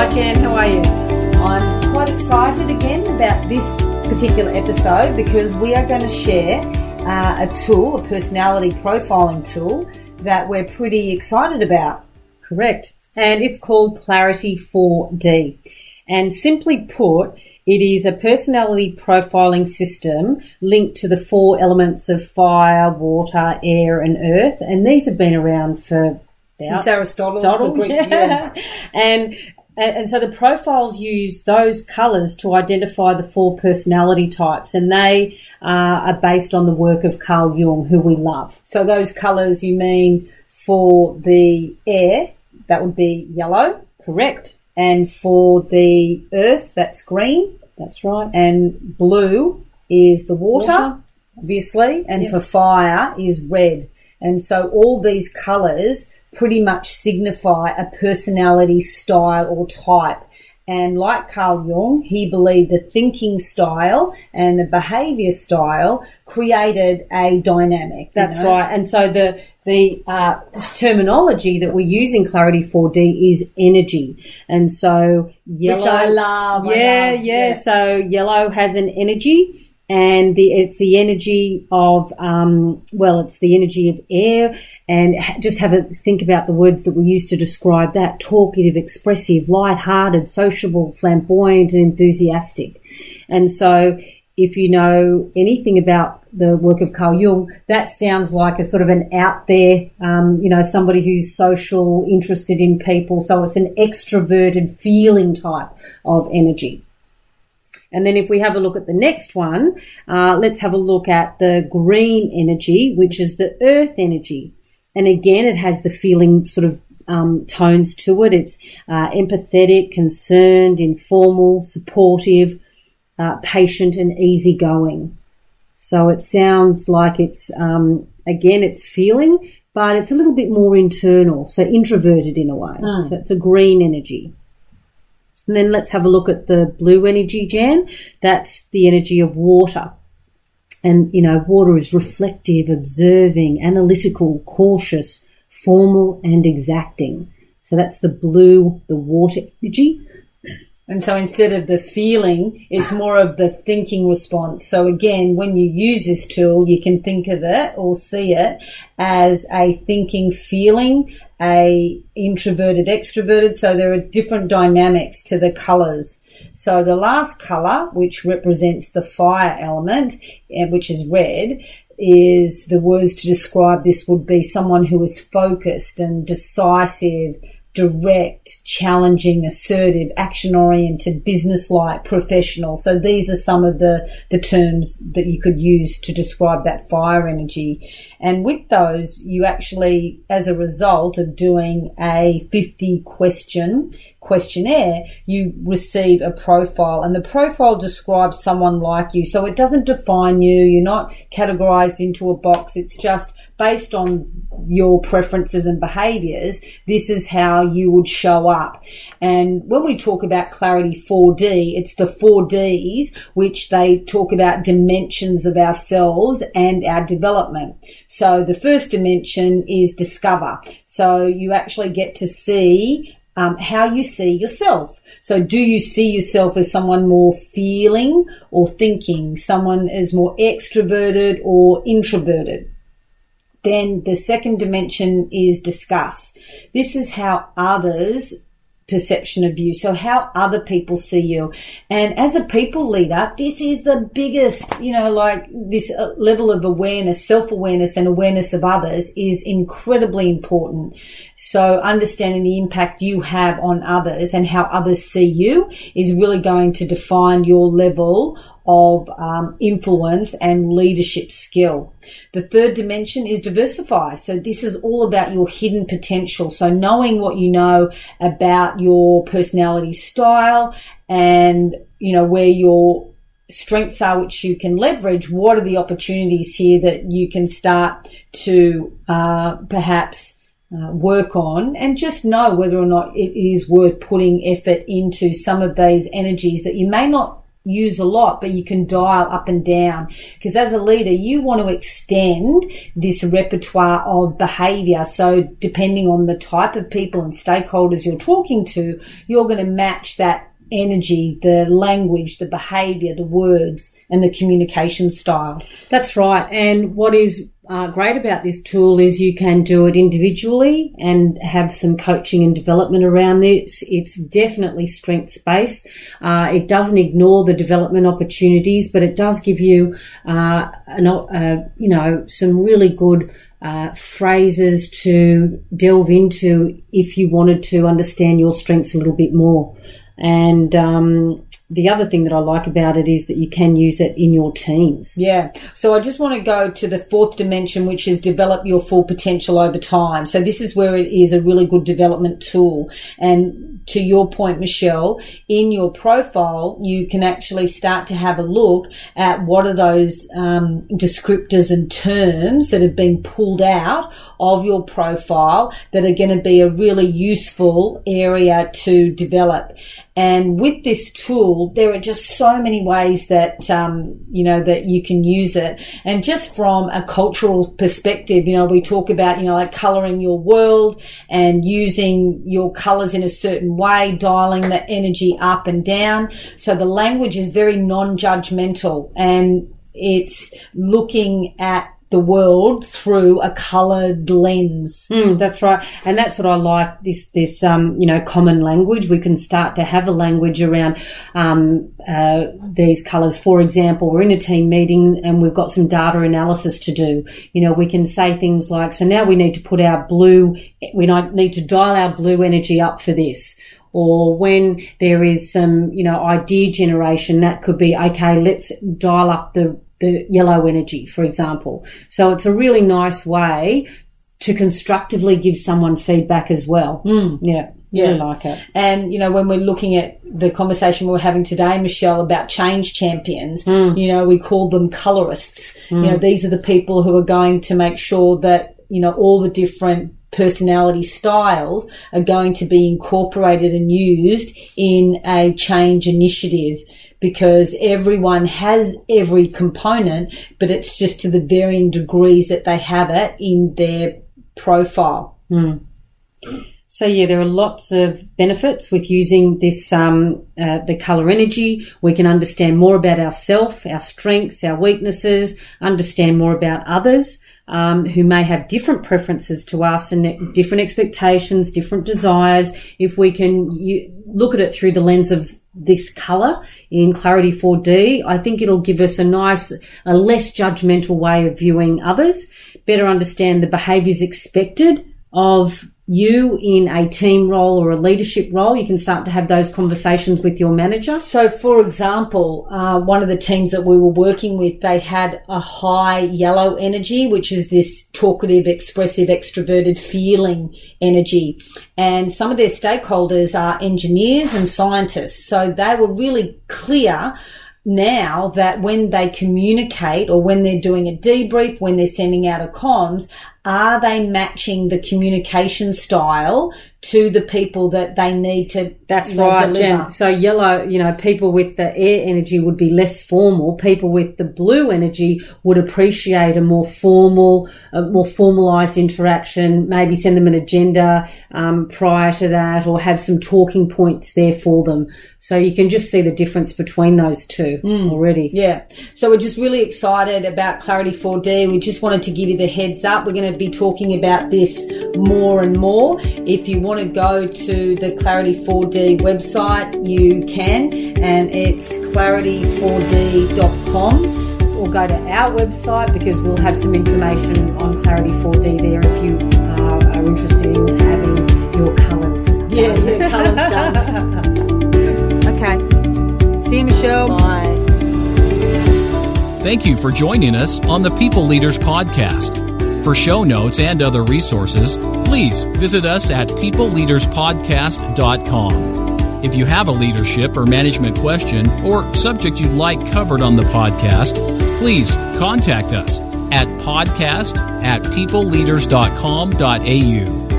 Hi Jan, how are you? I'm quite excited again about this particular episode because we are going to share uh, a tool, a personality profiling tool that we're pretty excited about. Correct. And it's called Clarity 4D. And simply put, it is a personality profiling system linked to the four elements of fire, water, air, and earth. And these have been around for since Aristotle, Aristotle Greek, yeah. and and so the profiles use those colours to identify the four personality types, and they uh, are based on the work of Carl Jung, who we love. So those colours you mean for the air, that would be yellow, correct? And for the earth, that's green. That's right. And blue is the water, water. obviously, and for fire is red. And so all these colours pretty much signify a personality style or type. And like Carl Jung, he believed a thinking style and a behavior style created a dynamic. That's know? right. And so the the uh, terminology that we use in Clarity 4D is energy. And so yellow. Which I love. Yeah, I love. yeah, yeah. So yellow has an energy and the, it's the energy of um, well, it's the energy of air, and just have a think about the words that we use to describe that: talkative, expressive, light-hearted, sociable, flamboyant, and enthusiastic. And so, if you know anything about the work of Carl Jung, that sounds like a sort of an out there, um, you know, somebody who's social, interested in people. So it's an extroverted feeling type of energy. And then if we have a look at the next one, uh, let's have a look at the green energy, which is the earth energy. And again, it has the feeling sort of um, tones to it. It's uh, empathetic, concerned, informal, supportive, uh, patient, and easygoing. So it sounds like it's, um, again, it's feeling, but it's a little bit more internal, so introverted in a way. Mm. So it's a green energy. And then let's have a look at the blue energy, Jan. That's the energy of water. And, you know, water is reflective, observing, analytical, cautious, formal, and exacting. So that's the blue, the water energy. And so instead of the feeling, it's more of the thinking response. So again, when you use this tool, you can think of it or see it as a thinking feeling, a introverted extroverted. So there are different dynamics to the colors. So the last color, which represents the fire element, eh, which is red, is the words to describe this would be someone who is focused and decisive, direct, challenging, assertive, action oriented, business like, professional. So these are some of the, the terms that you could use to describe that fire energy. And with those, you actually, as a result of doing a 50 question questionnaire, you receive a profile and the profile describes someone like you. So it doesn't define you. You're not categorized into a box. It's just based on your preferences and behaviors. This is how you would show up. And when we talk about clarity 4D, it's the four Ds, which they talk about dimensions of ourselves and our development. So the first dimension is discover. So you actually get to see um, how you see yourself. So, do you see yourself as someone more feeling or thinking, someone is more extroverted or introverted? Then the second dimension is discuss. This is how others perception of you. So how other people see you. And as a people leader, this is the biggest, you know, like this uh, level of awareness, self-awareness and awareness of others is incredibly important. So understanding the impact you have on others and how others see you is really going to define your level of um, influence and leadership skill. The third dimension is diversify. So this is all about your hidden potential. So knowing what you know about your personality style and, you know, where your strengths are which you can leverage, what are the opportunities here that you can start to uh, perhaps uh, work on and just know whether or not it is worth putting effort into some of these energies that you may not use a lot, but you can dial up and down. Because as a leader, you want to extend this repertoire of behavior. So depending on the type of people and stakeholders you're talking to, you're going to match that energy, the language, the behavior, the words, and the communication style. That's right. And what is uh, great about this tool is you can do it individually and have some coaching and development around this. It's definitely strengths based. Uh, it doesn't ignore the development opportunities, but it does give you, uh, an, uh, you know, some really good uh, phrases to delve into if you wanted to understand your strengths a little bit more. And um, the other thing that I like about it is that you can use it in your teams. Yeah. So I just want to go to the fourth dimension, which is develop your full potential over time. So this is where it is a really good development tool. And to your point, Michelle, in your profile, you can actually start to have a look at what are those um, descriptors and terms that have been pulled out of your profile that are going to be a really useful area to develop. And with this tool, there are just so many ways that, um, you know, that you can use it. And just from a cultural perspective, you know, we talk about, you know, like coloring your world and using your colors in a certain way, dialing the energy up and down. So the language is very non-judgmental and it's looking at the world through a coloured lens. Mm, that's right, and that's what I like. This this um, you know common language. We can start to have a language around um, uh, these colours. For example, we're in a team meeting and we've got some data analysis to do. You know, we can say things like, "So now we need to put our blue. We need to dial our blue energy up for this." or when there is some, you know, idea generation, that could be, okay, let's dial up the the yellow energy, for example. So it's a really nice way to constructively give someone feedback as well. Mm. Yeah. Yeah. Really like it. And, you know, when we're looking at the conversation we are having today, Michelle, about change champions, mm. you know, we call them colorists. Mm. You know, these are the people who are going to make sure that, you know, all the different personality styles are going to be incorporated and used in a change initiative because everyone has every component, but it's just to the varying degrees that they have it in their profile. Mm. So yeah, there are lots of benefits with using this, um, uh, the color energy. We can understand more about ourselves, our strengths, our weaknesses, understand more about others um, who may have different preferences to us and different expectations, different desires. If we can you, look at it through the lens of this color in Clarity 4D, I think it'll give us a nice, a less judgmental way of viewing others, better understand the behaviors expected of you in a team role or a leadership role, you can start to have those conversations with your manager. So, for example, uh, one of the teams that we were working with, they had a high yellow energy, which is this talkative, expressive, extroverted feeling energy. And some of their stakeholders are engineers and scientists. So they were really clear now that when they communicate or when they're doing a debrief, when they're sending out a comms, are they matching the communication style to the people that they need to that's right Jen. so yellow you know people with the air energy would be less formal. People with the blue energy would appreciate a more formal a more formalized interaction maybe send them an agenda um, prior to that or have some talking points there for them. So you can just see the difference between those two mm. already. Yeah. So we're just really excited about clarity 4d we just wanted to give you the heads up. We're going to be talking about this more and more if you want want to go to the Clarity 4D website, you can, and it's clarity4d.com or go to our website because we'll have some information on Clarity 4D there if you uh, are interested in having your colours. Yeah, your colours done. okay. See you, Michelle. Bye. Thank you for joining us on the People Leaders Podcast. For show notes and other resources, please visit us at peopleleaderspodcast.com. If you have a leadership or management question or subject you'd like covered on the podcast, please contact us at podcast at peopleleaders.com.au.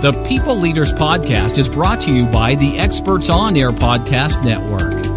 The People Leaders Podcast is brought to you by the Experts On Air Podcast Network.